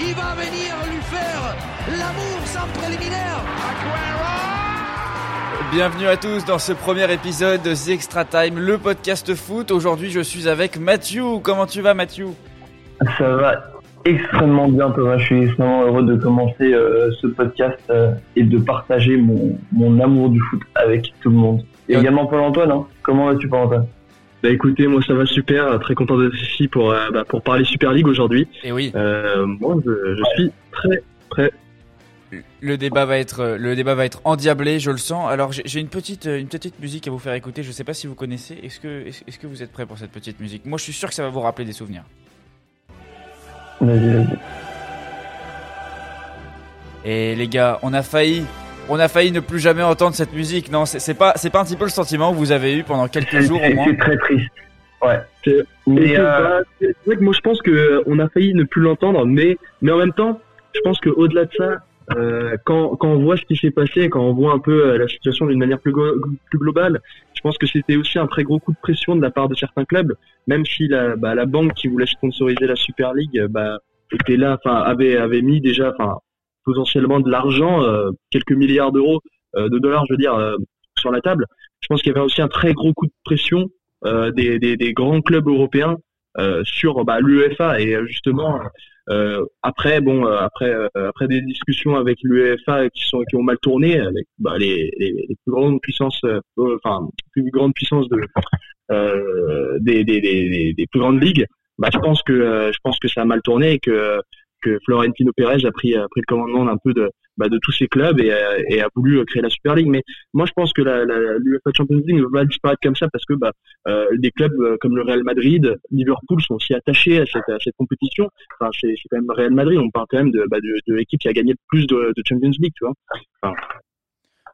Il va venir lui faire l'amour sans préliminaire. Bienvenue à tous dans ce premier épisode de The Extra Time, le podcast foot. Aujourd'hui, je suis avec Mathieu. Comment tu vas, Mathieu? Ça va extrêmement bien, Thomas. Je suis extrêmement heureux de commencer euh, ce podcast euh, et de partager mon, mon amour du foot avec tout le monde. Et Et- également Paul-Antoine. Hein. Comment vas-tu, Paul-Antoine? Bah écoutez, moi ça va super, très content d'être ici pour, euh, bah, pour parler Super League aujourd'hui. Et oui, Euh, moi je, je suis très très le débat va être, euh, le débat va être endiablé, je le sens. Alors, j'ai une petite, euh, une petite musique à vous faire écouter. Je sais pas si vous connaissez. Est-ce que, est-ce que vous êtes prêts pour cette petite musique? Moi, je suis sûr que ça va vous rappeler des souvenirs. Vas-y, vas-y. Et les gars, on a failli, on a failli ne plus jamais entendre cette musique. Non, c'est pas, c'est pas un petit peu le sentiment que vous avez eu pendant quelques C'est jours au moins. c'est très triste. Ouais. C'est- euh, c'est vrai que moi je pense que euh, on a failli ne plus l'entendre, mais mais en même temps, je pense que au-delà de ça, euh, quand quand on voit ce qui s'est passé, quand on voit un peu la situation d'une manière plus globale, je pense que c'était aussi un très gros coup de pression de la part de certains clubs, même si la bah, la banque qui voulait sponsoriser la Super League, bah était là, enfin avait avait mis déjà, enfin potentiellement de l'argent, euh, quelques milliards d'euros, euh, de dollars, je veux dire, euh, sur la table. Je pense qu'il y avait aussi un très gros coup de pression des, des, des grands clubs européens sur bah, l'UEFA et justement euh, après bon après euh, après des discussions avec l'UEFA qui sont qui ont mal tourné avec bah, les, les, les plus grandes puissances enfin plus grandes puissances de des, des, des, des- plus grandes ligues bah je pense que je pense que ça a mal tourné et que que Florentino Pérez a pris a pris le commandement d'un peu de bah, de tous ces clubs et, et a voulu euh, créer la Super League mais moi je pense que la, la l'UEFA Champions League ne va pas disparaître comme ça parce que bah euh, des clubs euh, comme le Real Madrid, Liverpool sont aussi attachés à cette, à cette compétition. Enfin, c'est c'est quand même Real Madrid. On parle quand même de, bah, de, de l'équipe qui a gagné le plus de, de Champions League, tu vois.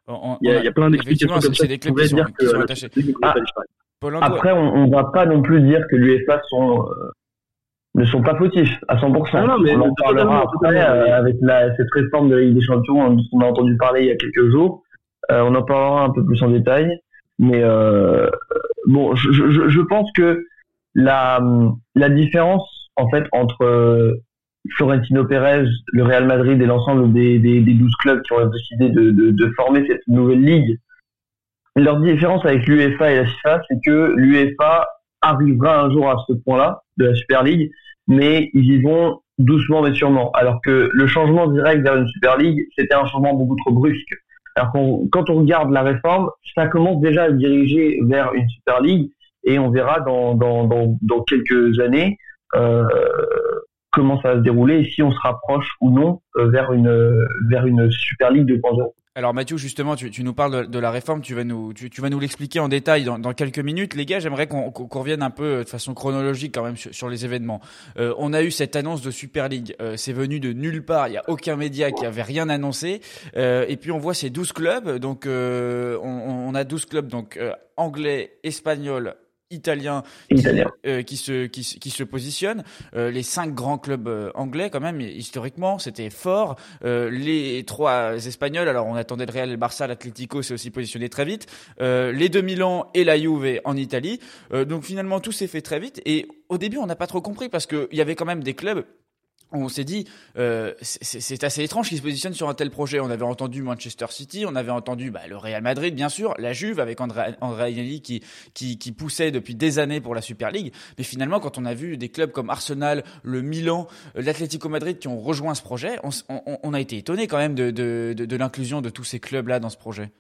Il y a, on a- il y a plein d'explications effectivement, comme c'est ça. des clubs qui sont, dire qui que sont attachés. Ne Ah. Après, on, on va pas non plus dire que l'UEFA sont euh, ne sont pas fautifs à 100%. Ah non, mais on en parlera après euh, avec la, cette réforme de la Ligue des Champions dont on a entendu parler il y a quelques jours. Euh, on en parlera un peu plus en détail. Mais euh, bon, je, je, je pense que la, la différence en fait entre euh, Florentino Pérez, le Real Madrid et l'ensemble des, des, des 12 clubs qui ont décidé de, de, de former cette nouvelle ligue, leur différence avec l'UEFA et la FIFA, c'est que l'UEFA arrivera un jour à ce point-là de la Super League, mais ils y vont doucement mais sûrement. Alors que le changement direct vers une Super League, c'était un changement beaucoup trop brusque. Alors qu'on- quand on regarde la réforme, ça commence déjà à se diriger vers une Super League et on verra dans, dans, dans, dans quelques années euh, comment ça va se dérouler et si on se rapproche ou non euh, vers une vers une Super League 2.0. Alors Mathieu, justement, tu, nous parles de, la réforme, tu vas nous, l'expliquer en détail dans, quelques minutes. Les gars, j'aimerais qu'on qu'on revienne un peu euh, de façon chronologique quand même sur, les événements. Euh, on a eu cette annonce de Super League, euh, c'est venu de nulle part, il n'y a aucun média qui avait rien annoncé. Euh, et puis on voit ces 12 clubs, donc euh, on, on a 12 clubs donc anglais, espagnol, italien qui, euh, qui se qui, se- qui se positionnent. Euh, les cinq grands clubs euh, anglais, quand même, historiquement, c'était fort. Euh, les trois espagnols, alors on attendait le Real le Barça, l'Atlético s'est aussi positionné très vite. Euh, les deux Milan et la Juve en Italie. Euh, donc finalement, tout s'est fait très vite. Et au début, on n'a pas trop compris parce qu'il y avait quand même des clubs on s'est dit, euh, c'est- assez étrange qu'ils se positionnent sur un tel projet. On avait entendu Manchester City, on avait entendu bah, le Real Madrid, bien sûr, la Juve avec André, Agnelli qui, poussait depuis des années pour la Super League. Mais finalement, quand on a vu des clubs comme Arsenal, le Milan, l'Atlético Madrid qui ont rejoint ce projet, on, a été étonné quand même de, l'inclusion de tous ces clubs-là dans ce projet.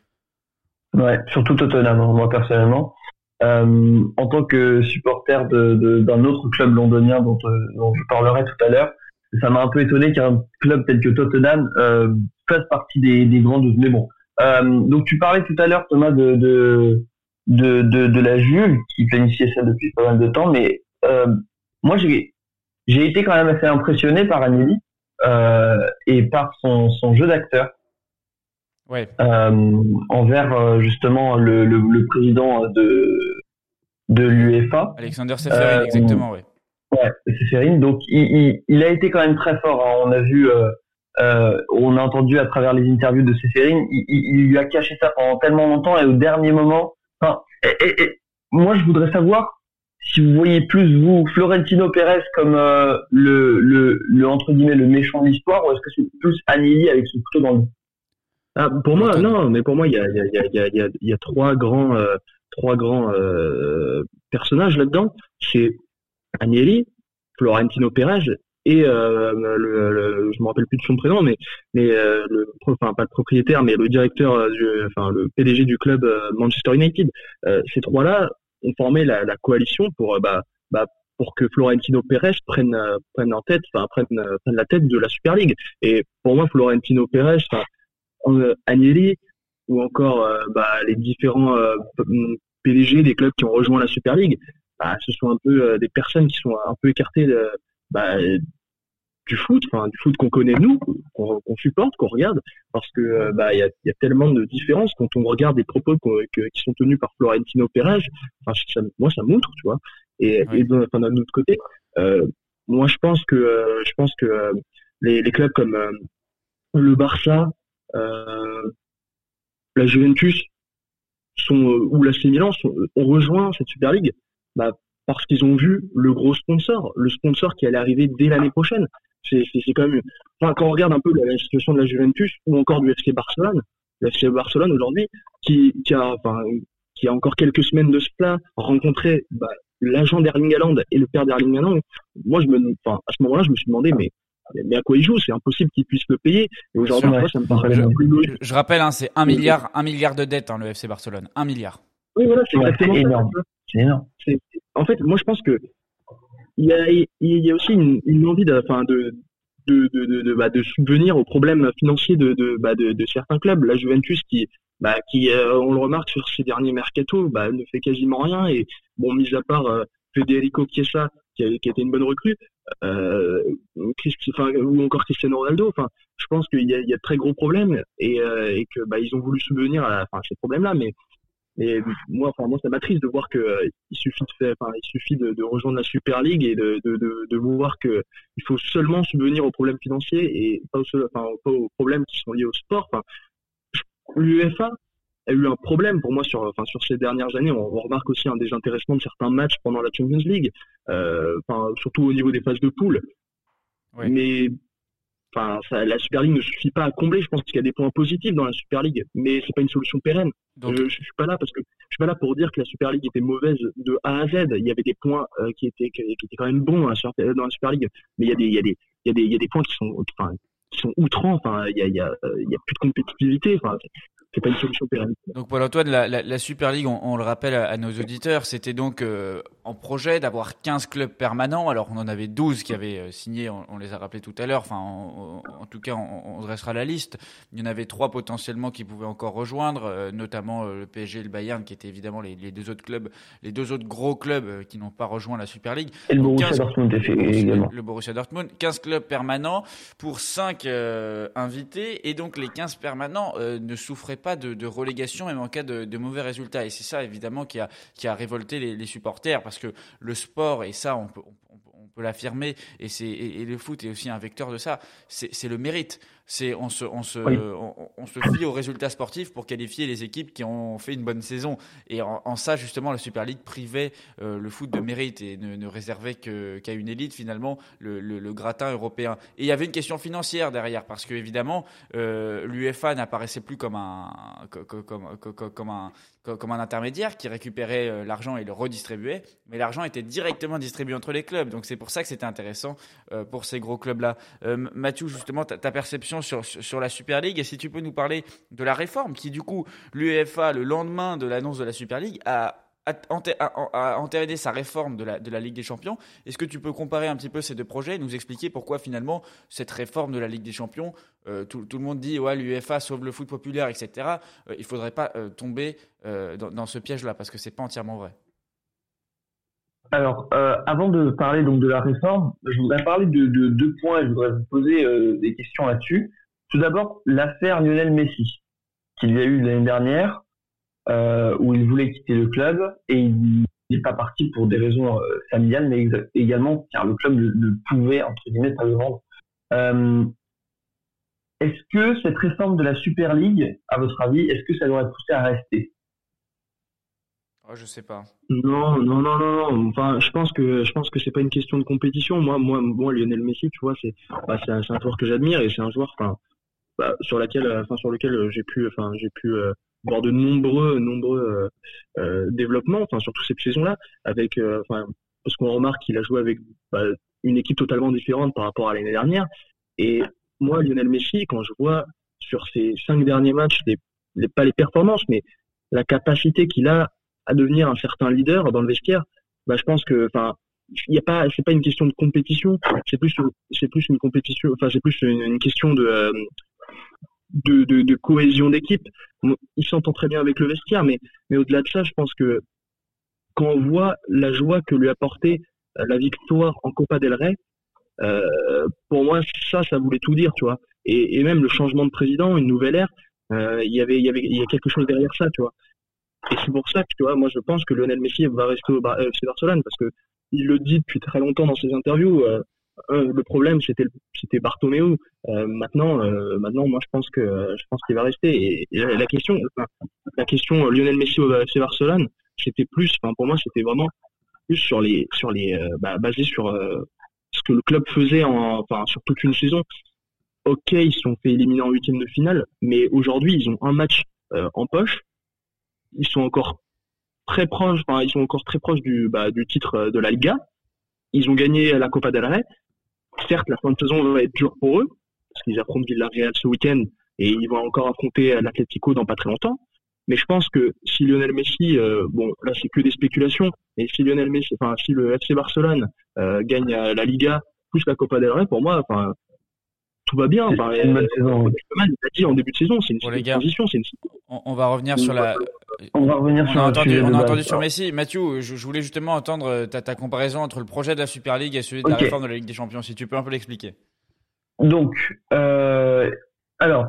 Ouais, surtout Tottenham, hein, moi personnellement. Euh, en tant que supporter d'un autre club londonien euh, dont je parlerai tout à l'heure, ça m'a un peu étonné qu'un club tel que Tottenham euh, fasse partie des, des grands 12. Mais bon, euh, donc tu parlais tout à l'heure Thomas de de, de de de la Juve qui planifiait ça depuis pas mal de temps, mais euh, moi j'ai j'ai été quand même assez impressionné par euh, et par son son jeu d'acteur Ouais. envers justement le, le, le président de de l'UEFA. Alexander Seferin, exactement, ouais. Ouais, Seferin. Donc il, il, il a été quand même très fort. hein. On a vu, euh, euh, on a entendu à travers les interviews de Seferin, il, lui a caché ça pendant tellement longtemps et au dernier moment. Enfin, et, et- et moi je voudrais savoir si vous voyez plus vous Florentino Pérez comme euh, le, le, le entre guillemets le méchant de l'histoire ou est-ce que c'est plus Agnelli avec son couteau dans le ah, pour moi non mais pour moi il y a y a y a il y a, il y a trois grands trois grands personnages là-dedans c'est Agnelli Florentino Pérez et euh, le, je me rappelle plus de son prénom mais euh, le enfin pas le propriétaire mais le directeur du, enfin le PDG du club Manchester United ces trois là ont formé la, coalition pour euh, bah, bah, pour que Florentino Pérez prenne euh, prenne en tête, enfin prenne, euh, prenne la tête de la Super League. Et pour moi, Florentino Pérez, Agnelli ou encore bah, les différents PDG des clubs qui ont rejoint la Super League, bah, ce sont un peu des personnes qui sont un peu écartées de, bah, du foot, enfin du foot qu'on connaît nous, qu'on supporte, qu'on regarde, parce que euh, bah il y a, y a, tellement de différences quand on regarde des propos qui sont tenus par Florentino Pérez. Enfin, ça, moi ça montre, tu vois. Et, et d'un autre côté, euh, moi je pense que euh, je pense que euh, les, les, clubs comme le Barça, la Juventus sont ou la Milan sont, ont rejoint cette Super League bah, parce qu'ils ont vu le gros sponsor, le sponsor qui allait arriver dès l'année prochaine c'est quand même. Enfin, quand on regarde un peu la, situation de la Juventus ou encore du FC Barcelone, le FC Barcelone aujourd'hui, qui, qui a, enfin, qui a encore quelques semaines de cela rencontré bah, l'agent d'Erling Haaland et le père d'Erling Haaland. Moi, je me, enfin, à ce moment-là, je me suis demandé, mais mais à quoi il joue? C'est impossible qu'il puisse le payer. Et aujourd'hui, ça me paraît je, plus logique. Je rappelle, hein, c'est un milliard, un milliard de dettes, hein, le FC Barcelone, un milliard. Oui, voilà, c'est exactement énorme. En fait, moi, je pense que il y a, aussi une, envie de, enfin, de, de, de, de, bah, subvenir aux problèmes financiers de, bah, de, de certains clubs. La Juventus qui, bah, qui euh, on le remarque sur ces derniers mercato, bah, ne fait quasiment rien. Et bon, mis à part euh, Federico Chiesa, qui a, une bonne recrue, euh, enfin, ou encore Cristiano Ronaldo. Enfin, je pense qu'il y a, de très gros problèmes et, et que bah, ils ont voulu subvenir à, enfin, ces problèmes-là, mais et moi, enfin, moi, ça m'attriste de voir que euh, il suffit de faire, enfin, il suffit de, de, rejoindre la Super League et de, de, de, de voir que il faut seulement subvenir aux problèmes financiers et pas aux, enfin, pas aux problèmes qui sont liés au sport. Enfin, l'UEFA a eu un problème pour moi sur, enfin, sur ces dernières années. On, remarque aussi un désintéressement de certains matchs pendant la Champions League, euh, enfin, surtout au niveau des phases de poule. Mais Enfin, ça, la Super League ne suffit pas à combler. Je pense qu'il y a des points positifs dans la Super League, mais c'est pas une solution pérenne. Donc, je, je, suis pas là parce que je suis pas là pour dire que la Super League était mauvaise de A à Z. Il y avait des points euh, qui étaient qui, étaient quand même bons hein, dans la Super League, mais il y a des il y a des il y a des il y a des points qui sont enfin qui sont outrants. Enfin, il y a il y a il y a plus de compétitivité. Enfin, c'est pas une solution pérenne. Donc Paul Antoine, la, la, la Super League, on, on, le rappelle à, à nos auditeurs, c'était donc euh, en projet d'avoir 15 clubs permanents. Alors on en avait 12 qui avaient euh, signé, on, on, les a rappelés tout à l'heure. Enfin, en, en, tout cas, on, dressera la liste. Il y en avait trois potentiellement qui pouvaient encore rejoindre, euh, notamment le PSG et le Bayern, qui étaient évidemment les, les, deux autres clubs, les deux autres gros clubs qui n'ont pas rejoint la Super League. Et le Borussia 15, Dortmund également. Le Borussia Dortmund, 15 clubs permanents pour 5 invités, et donc les 15 permanents ne souffraient pas de, relégation même en cas de, mauvais résultats. Et c'est ça, évidemment, qui a, qui a révolté les, supporters, parce que le sport, et ça, on peut, l'affirmer, et le foot est aussi un vecteur de ça, c'est le mérite c'est on se, on, se, oui. on, on, se fie aux résultats sportifs pour qualifier les équipes qui ont fait une bonne saison. Et en, en ça, justement, la Super League privait euh, le foot de mérite et ne, ne réservait qu'à qu une élite, finalement, le, le, le, gratin européen. Et il y avait une question financière derrière, parce que, évidemment, euh, l'UEFA n'apparaissait plus comme un, comme, comme, comme, un, comme un intermédiaire qui récupérait euh, l'argent et le redistribuait, mais l'argent était directement distribué entre les clubs. Donc c'est pour ça que c'était intéressant pour ces gros clubs-là. Euh, Mathieu, justement, ta, ta perception sur, la Super League. Et si tu peux nous parler de la réforme qui, du coup, l'UEFA, le lendemain de l'annonce de la Super League, a a sa réforme de la, Ligue des Champions. Est-ce que tu peux comparer un petit peu ces deux projets et nous expliquer pourquoi finalement cette réforme de la Ligue des Champions, euh, tout, le monde dit ouais l'UEFA sauve le foot populaire, etc. Euh, il ne faudrait pas euh, tomber dans, dans, ce piège-là parce que c'est pas entièrement vrai? Alors, euh, avant de parler donc de la réforme, je voudrais parler de, de deux points et je voudrais vous poser euh, des questions là-dessus. Tout d'abord, l'affaire Lionel Messi, qu'il y a eu l'année dernière, euh, où il voulait quitter le club et il n'est pas parti pour des raisons familiales, mais également car le club ne, pouvait, entre guillemets, pas le vendre. Est-ce que cette réforme de la Super League, à votre avis, est-ce que ça devrait pousser à rester? Oh, je sais pas. Non, non, non, non. Enfin, je pense que je pense que c'est pas une question de compétition. Moi, moi, moi, Lionel Messi, tu vois, c'est bah, c'est un, joueur que j'admire et c'est un joueur, enfin, bah, sur laquelle, enfin, sur lequel j'ai pu, enfin, j'ai pu euh, voir de nombreux, nombreux euh, euh développements, enfin, surtout cette saison-là, avec, enfin, parce qu'on remarque qu'il a joué avec bah, une équipe totalement différente par rapport à l'année dernière. Et moi, Lionel Messi, quand je vois sur ses cinq derniers matchs, les pas les performances, mais la capacité qu'il a à devenir un certain leader dans le vestiaire, bah, je pense que, enfin, il y a pas, c'est pas une question de compétition, c'est plus, c'est plus une compétition, enfin, c'est plus une, question de, de, de, cohésion d'équipe. Il s'entend très bien avec le vestiaire, mais, mais au-delà de ça, je pense que quand on voit la joie que lui apportait euh, la victoire en Copa del Rey, euh, pour moi, ça, ça voulait tout dire, tu vois. Et, même le changement de président, une nouvelle ère, euh, il y il y avait, y a quelque chose derrière ça, tu vois. Et c'est pour ça que, tu vois, moi, je pense que Lionel Messi va rester au FC Barcelone parce que il le dit depuis très longtemps dans ses interviews. Euh, le problème, c'était c'était Bartomeu. Euh, maintenant, euh, maintenant, moi, je pense que je pense qu'il va rester. Et, la, question, la question Lionel Messi au FC Barcelone, c'était plus, enfin, pour moi, c'était vraiment plus sur les sur les bah, basé sur ce que le club faisait en, enfin, sur toute une saison. Ok, ils se sont fait éliminer en huitième de finale, mais aujourd'hui, ils ont un match en poche ils sont encore très proches, enfin, ils sont encore très proches du, bah, du titre euh, de la Liga. Ils ont gagné la Copa del Rey. Certes, la fin de saison va être dure pour eux, parce qu'ils affrontent Villarreal ce week-end et ils vont encore affronter l'Atlético dans pas très longtemps. Mais je pense que si Lionel Messi, euh, bon, là c'est que des spéculations, mais si Lionel Messi, enfin si le FC Barcelone euh, gagne la Liga plus la Copa del Rey, pour moi, enfin tout va bien. Une bonne saison. Il a dit en début de saison, c'est une, transition, c'est une... On, va revenir sur la, on va revenir on sur a entendu, on a entendu sur Messi. Mathieu, je, voulais justement entendre euh, ta, ta, comparaison entre le projet de la Super League et celui de la réforme de la Ligue des Champions, si tu peux un peu l'expliquer. Donc, euh, alors,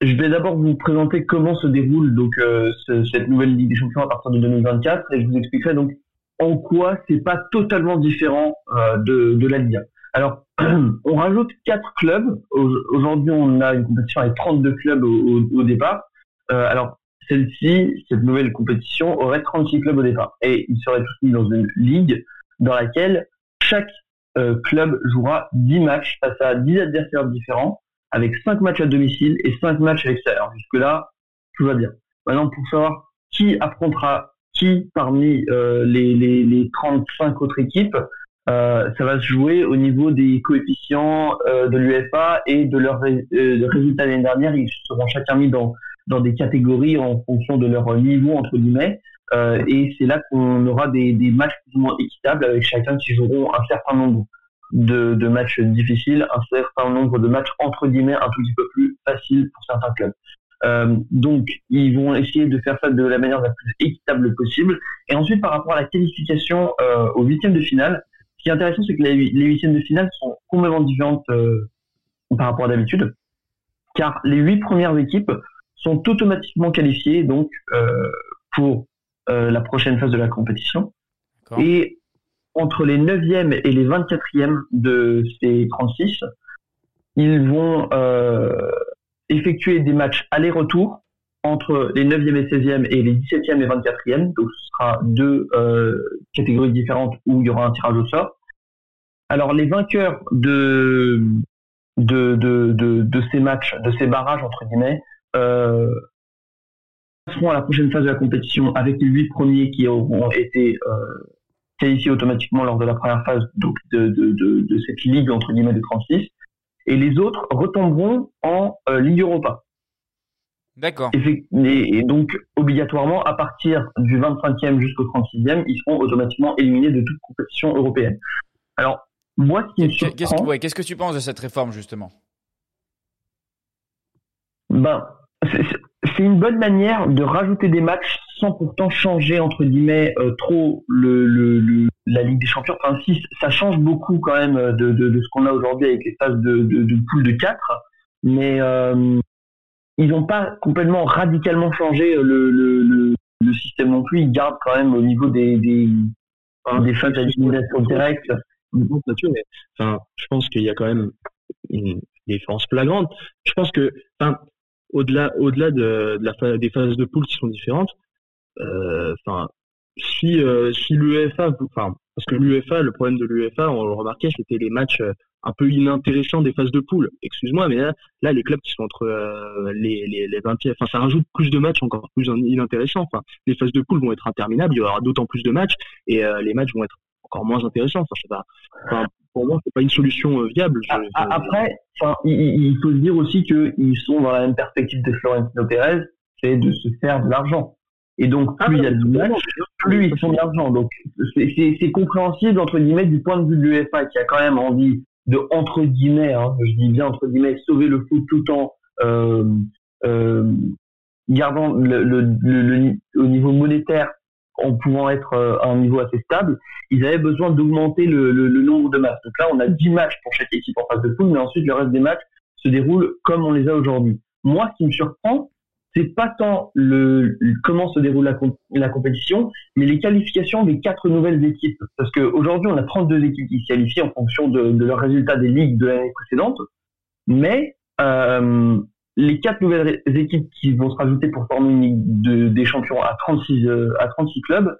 je vais d'abord vous présenter comment se déroule donc euh, cette nouvelle Ligue des Champions à partir de 2024 et je vous expliquerai donc en quoi c'est pas totalement différent euh, de, de la Ligue Alors, on rajoute quatre clubs. Aujourd'hui, on a une compétition avec 32 clubs au, départ. Euh, alors, celle-ci, cette nouvelle compétition, aurait 36 clubs au départ. Et ils seraient tous mis dans une ligue dans laquelle chaque euh, club jouera 10 matchs face à 10 adversaires différents, avec 5 matchs à domicile et 5 matchs à l'extérieur. Jusque-là, tout va bien. Maintenant, pour savoir qui affrontera qui parmi euh, les 35 autres équipes, euh, ça va se jouer au niveau des coefficients euh, de l'UFA et de leurs euh, résultats l'année dernière. Ils seront chacun mis dans dans des catégories en fonction de leur niveau entre guillemets. Euh, et c'est là qu'on aura des, des matchs plus ou moins équitables avec chacun qui joueront un certain nombre de, de matchs difficiles, un certain nombre de matchs entre guillemets un tout petit peu plus faciles pour certains clubs. Donc, ils vont essayer de faire ça de la manière la plus équitable possible. Et ensuite, par rapport à la qualification euh, au huitième de finale, ce qui est intéressant, c'est que les, les huitièmes de finale sont complètement différentes euh, par rapport à d'habitude, car les huit premières équipes sont automatiquement qualifiés donc euh, pour euh, la prochaine phase de la compétition. Et entre les 9e et les 24e de ces 36, ils vont effectuer des matchs aller-retour entre les 9e et 16e et les 17e et 24e. Donc ce sera deux euh, catégories différentes où il y aura un tirage au sort. Alors les vainqueurs de de, de, de, ces matchs, de ces barrages entre guillemets, euh, passeront à la prochaine phase de la compétition avec les huit premiers qui auront été euh, qualifiés automatiquement lors de la première phase donc de, de, cette ligue entre guillemets de 36 et les autres retomberont en euh, Ligue Europa. D'accord. Et, donc obligatoirement à partir du 25e jusqu'au 36e, ils seront automatiquement éliminés de toute compétition européenne. Alors moi, ce qui me surprend, qu'est-ce que tu penses de cette réforme justement? Ben c'est une bonne manière de rajouter des matchs sans pourtant changer entre guillemets euh, trop le, le, le, la Ligue des Champions. Enfin, si ça change beaucoup quand même de, de, de ce qu'on a aujourd'hui avec les phases de, de, de poule de 4, mais euh, ils n'ont pas complètement radicalement changé le, le, le, système non plus. Ils gardent quand même au niveau des, des, des phases directe. enfin, je pense qu'il y a quand même une différence flagrante. Je pense que, enfin, au-delà au-delà de, la des phases de poule qui sont différentes, enfin, si si l'UEFA, enfin, parce que l'UEFA, le problème de l'UEFA, on le remarquait, c'était les matchs un peu inintéressants des phases de poule. Excuse-moi, mais là, là, les clubs qui sont entre les, les, les 20 enfin, ça rajoute plus de matchs encore plus inintéressants. Enfin, les phases de poule vont être interminables, il y aura d'autant plus de matchs et les matchs vont être encore moins intéressants. Enfin, je pas. Enfin, pour moi, c'est pas une solution viable. Après, enfin, il, faut se dire aussi qu'ils sont dans la même perspective de Florentino Pérez, c'est de se faire de l'argent. Et donc, ah, plus il y a de matchs, plus ils font de l'argent. Donc, c'est compréhensible, entre guillemets, du point de vue de l'UEFA, qui a quand même envie de, entre guillemets, hein, je dis bien entre guillemets, sauver le foot tout en euh, euh, gardant le, le, le, au niveau monétaire en pouvant être euh, à un niveau assez stable, ils avaient besoin d'augmenter le, nombre de matchs. Donc là, on a 10 matchs pour chaque équipe en phase de poule, mais ensuite, le reste des matchs se déroulent comme on les a aujourd'hui. Moi, ce qui me surprend, c'est pas tant le, comment se déroule la, compétition, mais les qualifications des quatre nouvelles équipes. Parce qu'aujourd'hui, on a 32 équipes qui se qualifient en fonction de, de leurs résultats des ligues de l'année précédente. Mais euh, les quatre nouvelles équipes qui vont se rajouter pour former une ligue de, des champions à 36 euh, à 36 clubs,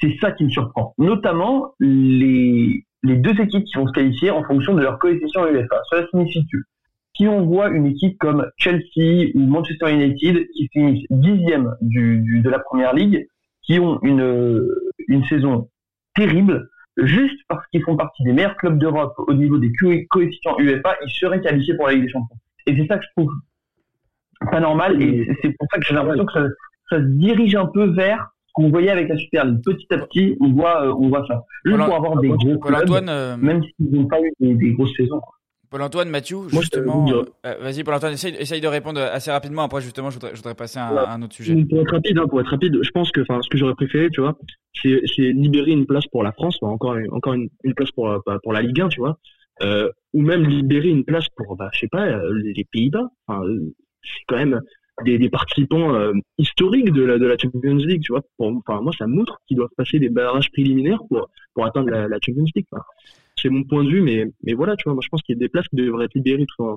c'est ça qui me surprend. Notamment les les deux équipes qui vont se qualifier en fonction de leur coefficient UEFA. Cela signifie que si on voit une équipe comme Chelsea ou Manchester United qui finissent dixième du, du, de la première ligue, qui ont une, une saison terrible, juste parce qu'ils font partie des meilleurs clubs d'Europe au niveau des coefficients UEFA, ils seraient qualifiés pour la Ligue des Champions. Et c'est ça que je trouve pas normal. Et c'est pour ça que j'ai l'impression que ça, ça, se dirige un peu vers ce qu'on voyait avec la Super League. Petit à petit, on voit, euh, on voit ça. Juste pour avoir des gros clubs, euh, même s'ils n'ont pas eu des, des grosses saisons. Paul-Antoine, Mathieu, justement, euh, vas-y Paul-Antoine, essaye, de répondre assez rapidement. Après, justement, je voudrais, je voudrais passer à un, autre sujet. Pour être rapide, hein, pour être rapide, je pense que, ce que j'aurais préféré, tu vois, c'est, libérer une place pour la France, encore, encore une, place pour, euh, pour la Ligue 1, tu vois, euh, ou même libérer une place pour, bah, je sais pas, les Pays-Bas. Enfin, c'est quand même des, des participants historiques de la, de la Champions League, tu vois. enfin, moi, ça montre qu'ils doivent passer des barrages préliminaires pour, pour atteindre la, la Champions League c'est mon point de vue, mais, mais voilà, tu vois, moi je pense qu'il y a des places qui devraient être libérées en,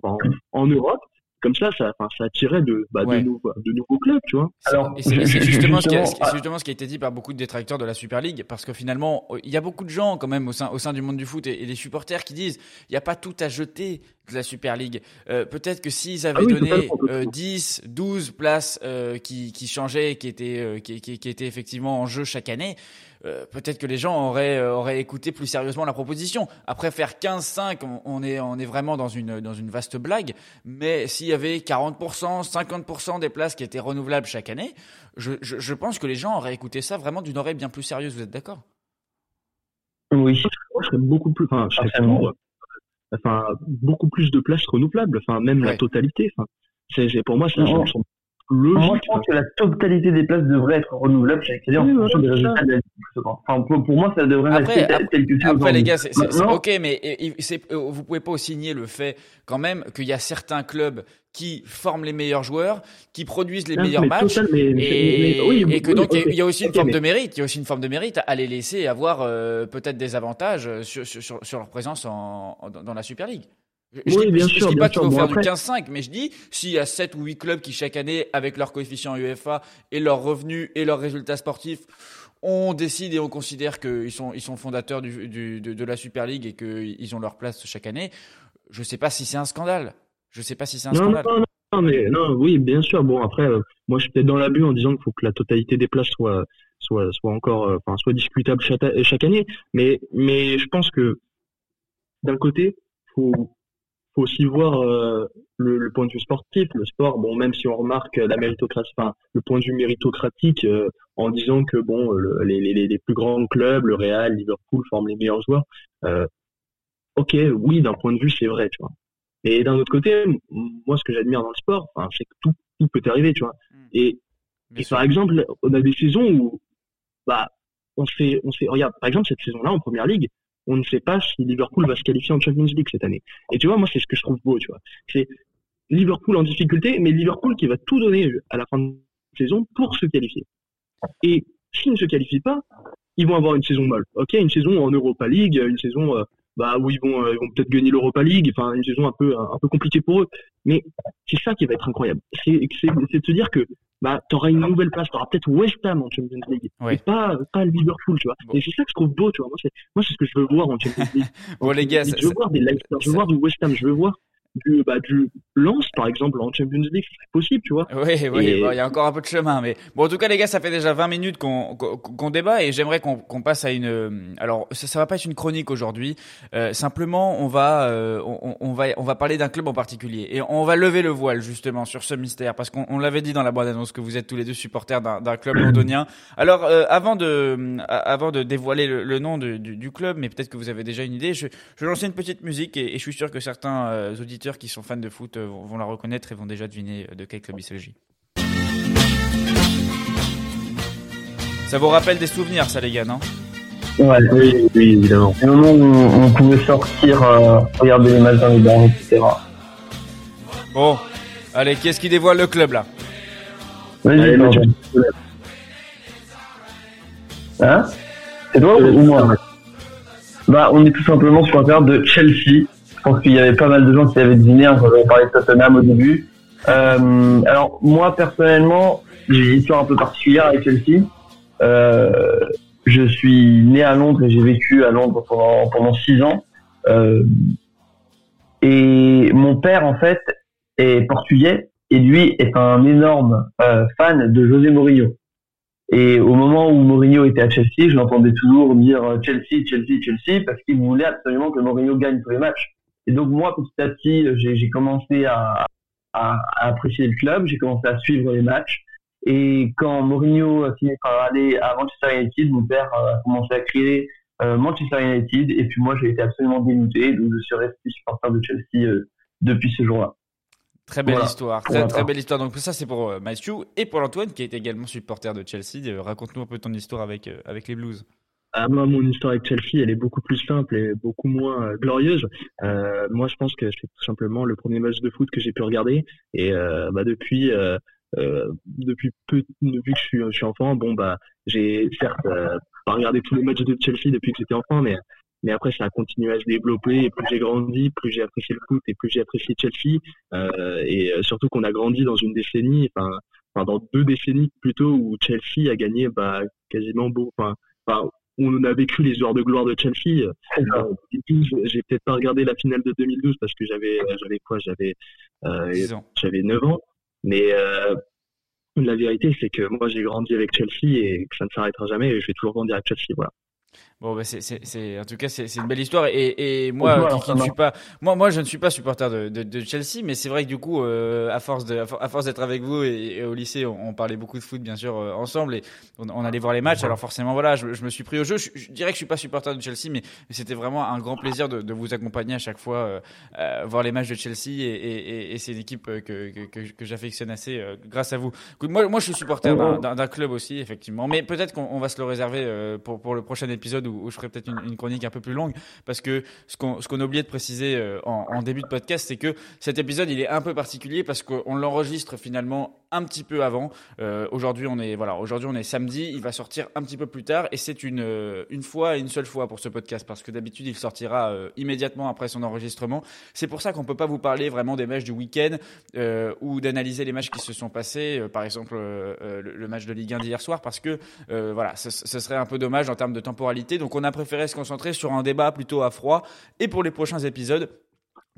en Europe comme ça, ça, ça attirait de, bah, de, nouveaux, de, nouveaux clubs, tu vois. Alors, c'est justement, ce qui a, justement ce qui a été dit par beaucoup de détracteurs de la Super League, parce que finalement, il y a beaucoup de gens quand même au sein, au sein du monde du foot et, des supporters qui disent, il n'y a pas tout à jeter de la Super League. Euh, Peut-être que s'ils avaient ah donné euh, 10, 12 places euh, qui, qui changeaient, qui étaient, euh, qui, qui, qui étaient effectivement en jeu chaque année, euh, peut-être que les gens auraient, euh, auraient écouté plus sérieusement la proposition. Après faire 15-5, on, est, on est vraiment dans une, dans une vaste blague. Mais s'il y avait 40%, 50% des places qui étaient renouvelables chaque année, je, je, je, pense que les gens auraient écouté ça vraiment d'une oreille bien plus sérieuse. Vous êtes d'accord? Oui. Je serais beaucoup plus, enfin, je serais enfin, beaucoup plus de places renouvelables, enfin, même la totalité. Enfin, c'est, pour moi, ça, je, moi, je pense que la totalité des places devrait être renouvelable chaque année en fonction des résultats de la enfin, pour, pour, moi, ça devrait rester tel que Après, les gars, c'est ok, mais euh, vous pouvez pas aussi nier le fait quand même qu'il y a certains clubs qui forment les meilleurs joueurs, qui produisent les meilleurs matchs, et, que donc il y, a aussi une forme de mérite. Il y a aussi une forme de mérite à les laisser avoir euh, peut-être des avantages sur, sur, sur, leur présence en, dans la Super League. Je, oui, dis, bien sûr, dis pas qu'il faut faire du 15-5, mais je dis, s'il y a 7 ou 8 clubs qui chaque année, avec leur coefficient UEFA et leurs revenus et leurs résultats sportifs, on décide et on considère qu'ils sont, ils sont fondateurs du, du, de, de, la Super League et qu'ils ont leur place chaque année, je sais pas si c'est un scandale. Je sais pas si c'est un scandale. Non, non, non, mais non, oui, bien sûr. Bon, après, euh, moi, je suis dans l'abus en disant qu'il faut que la totalité des places soit, soit, soit encore, euh, enfin, soit discutable chaque, chaque année. Mais, mais je pense que d'un côté, faut faut aussi voir euh, le, le, point de vue sportif, le sport. Bon, même si on remarque la méritocratie, enfin, le point de vue méritocratique, euh, en disant que bon, les, les, les, plus grands clubs, le Real, Liverpool, forment les meilleurs joueurs. Euh, ok, oui, d'un point de vue, c'est vrai, tu vois. Et d'un autre côté, moi, ce que j'admire dans le sport, c'est que tout, tout peut arriver, tu vois. Mm. Et, et par exemple, on a des saisons où, bah, on fait, on fait, regarde, par exemple, cette saison-là, en première ligue, on ne sait pas si Liverpool va se qualifier en Champions League cette année. Et tu vois, moi, c'est ce que je trouve beau, tu vois. C'est Liverpool en difficulté, mais Liverpool qui va tout donner à la fin de saison pour se qualifier. Et s'ils ne se qualifient pas, ils vont avoir une saison molle. Ok, une saison en Europa League, une saison euh, bah où ils vont, euh, ils vont peut-être gagner l'Europa League, enfin une saison un peu un peu compliquée pour eux. Mais c'est ça qui va être incroyable. C'est de se dire que bah, t'auras une nouvelle place, t'auras peut-être West Ham en Champions League, Oui. et pas, pas Liverpool, tu vois. Bon. Et c'est ça que je trouve beau, tu vois. Moi, c'est, moi, c'est ce que je veux voir en Champions League. Bon, les gars, je ça- veux ça- voir des Leicester, je veux voir du West Ham, je veux voir du, bah, du Lens, par exemple, en Champions League, c'est possible, tu vois. Oui, oui, Et- bon, il y a encore un peu de chemin, mais bon, en tout cas, les gars, ça fait déjà 20 minutes qu'on qu'on débat et j'aimerais qu'on qu'on passe à une. Alors, ça, ça va pas être une chronique aujourd'hui. Euh, simplement, on va, euh, on, on va, on va parler d'un club en particulier et on va lever le voile justement sur ce mystère parce qu'on on l'avait dit dans la bande annonce que vous êtes tous les deux supporters d'un club londonien. Alors, euh, avant de, avant de dévoiler le, le nom de- du, du club, mais peut-être que vous avez déjà une idée, je, je vais lancer une petite musique et, et je suis sûr que certains euh, auditeurs qui sont fans de foot euh, vont, vont la reconnaître et vont déjà deviner euh, de quel club il s'agit. Ça vous rappelle des souvenirs, ça, les gars, non? Ouais, Oui, oui, évidemment. le moment où on, pouvait sortir, euh, regarder les matchs dans les bars, etc. Bon, allez, qui est-ce qui dévoile le club, là? Vas-y. Mathieu. Hein? C'est toi ou moi? Bah, on est tout simplement sur un de Chelsea. Je pense qu'il y avait pas mal de gens qui avaient deviné hein, quand j'avais parlé de Tottenham au début. Euh, alors, moi, personnellement, j'ai une histoire un peu particulière avec Chelsea. Euh, je suis né à Londres et j'ai vécu à Londres pendant, six ans. Euh, et mon père, en fait, est portugais et lui est un énorme fan de José Mourinho. Et au moment où Mourinho était à Chelsea, je l'entendais toujours dire Chelsea, Chelsea, Chelsea, parce qu'il voulait absolument que Mourinho gagne tous les matchs. Et donc moi, petit à petit, j'ai j'ai commencé à, à, à apprécier le club, j'ai commencé à suivre les matchs. Et quand Mourinho a fini par aller à Manchester United, mon père euh, a commencé à crier euh, Manchester United, et puis moi j'ai été absolument dégoûté, donc je suis resté supporter de Chelsea euh, depuis ce jour-là. Très belle Voilà, histoire, très, très belle histoire. Donc ça, c'est pour euh, Matthew et pour Antoine, qui est également supporter de Chelsea. Euh, Raconte-nous un peu ton histoire avec, euh, avec les Blues. Ah, moi, mon histoire avec Chelsea, elle est beaucoup plus simple et beaucoup moins euh, glorieuse. Euh, moi, je pense que c'est tout simplement le premier match de foot que j'ai pu regarder. Et euh, bah, depuis, euh, euh, depuis peu, depuis que je suis, je suis enfant, bon bah, j'ai certes euh, pas regardé tous les matchs de Chelsea depuis que j'étais enfant, mais mais après ça a continué à se développer. Et plus j'ai grandi, plus j'ai apprécié le foot et plus j'ai apprécié Chelsea. Et surtout qu'on a grandi dans une décennie, enfin, enfin dans deux décennies plutôt où Chelsea a gagné bah quasiment beau, enfin, enfin on a vécu les heures de gloire de Chelsea. Euh, j'ai peut-être pas regardé la finale de 2012 parce que j'avais, euh, j'avais quoi, j'avais, euh, 10 ans. j'avais 9 ans. Mais euh, la vérité, c'est que moi, j'ai grandi avec Chelsea et que ça ne s'arrêtera jamais. Et je vais toujours grandir avec Chelsea. Voilà. Bon, bah, c'est, en tout cas, c'est, c'est une belle histoire. Et, et moi, qui, ne suis pas, moi, moi, je ne suis pas supporter de, de, de Chelsea, mais c'est vrai que du coup, euh, à force de, à for- à force d'être avec vous et, et au lycée, on, on parlait beaucoup de foot, bien sûr, euh, ensemble, et on, on allait voir les matchs. Alors forcément, voilà, je, je me suis pris au jeu. Je, je dirais que je suis pas supporter de Chelsea, mais, c'était vraiment un grand plaisir de, de vous accompagner à chaque fois, euh, euh, voir les matchs de Chelsea, et, et, c'est une équipe que, que, que, que j'affectionne assez grâce à vous. Écoute, moi, moi, je suis supporter d'un, club aussi, effectivement, mais peut-être qu'on on va se le réserver pour, pour le prochain épisode où, je ferai peut-être une, chronique un peu plus longue, parce que ce qu'on a oublié de préciser euh, en, début de podcast, c'est que cet épisode il est un peu particulier parce qu'on l'enregistre finalement un petit peu avant. Euh, aujourd'hui on est voilà, aujourd'hui on est samedi, il va sortir un petit peu plus tard et c'est une euh, une fois et une seule fois pour ce podcast parce que d'habitude il sortira immédiatement après son enregistrement. C'est pour ça qu'on peut pas vous parler vraiment des matchs du week-end ou d'analyser les matchs qui se sont passés, par exemple le, match de Ligue 1 d'hier soir parce que voilà, ce serait un peu dommage en termes de temporalité. Donc on a préféré se concentrer sur un débat plutôt à froid. Et pour les prochains épisodes,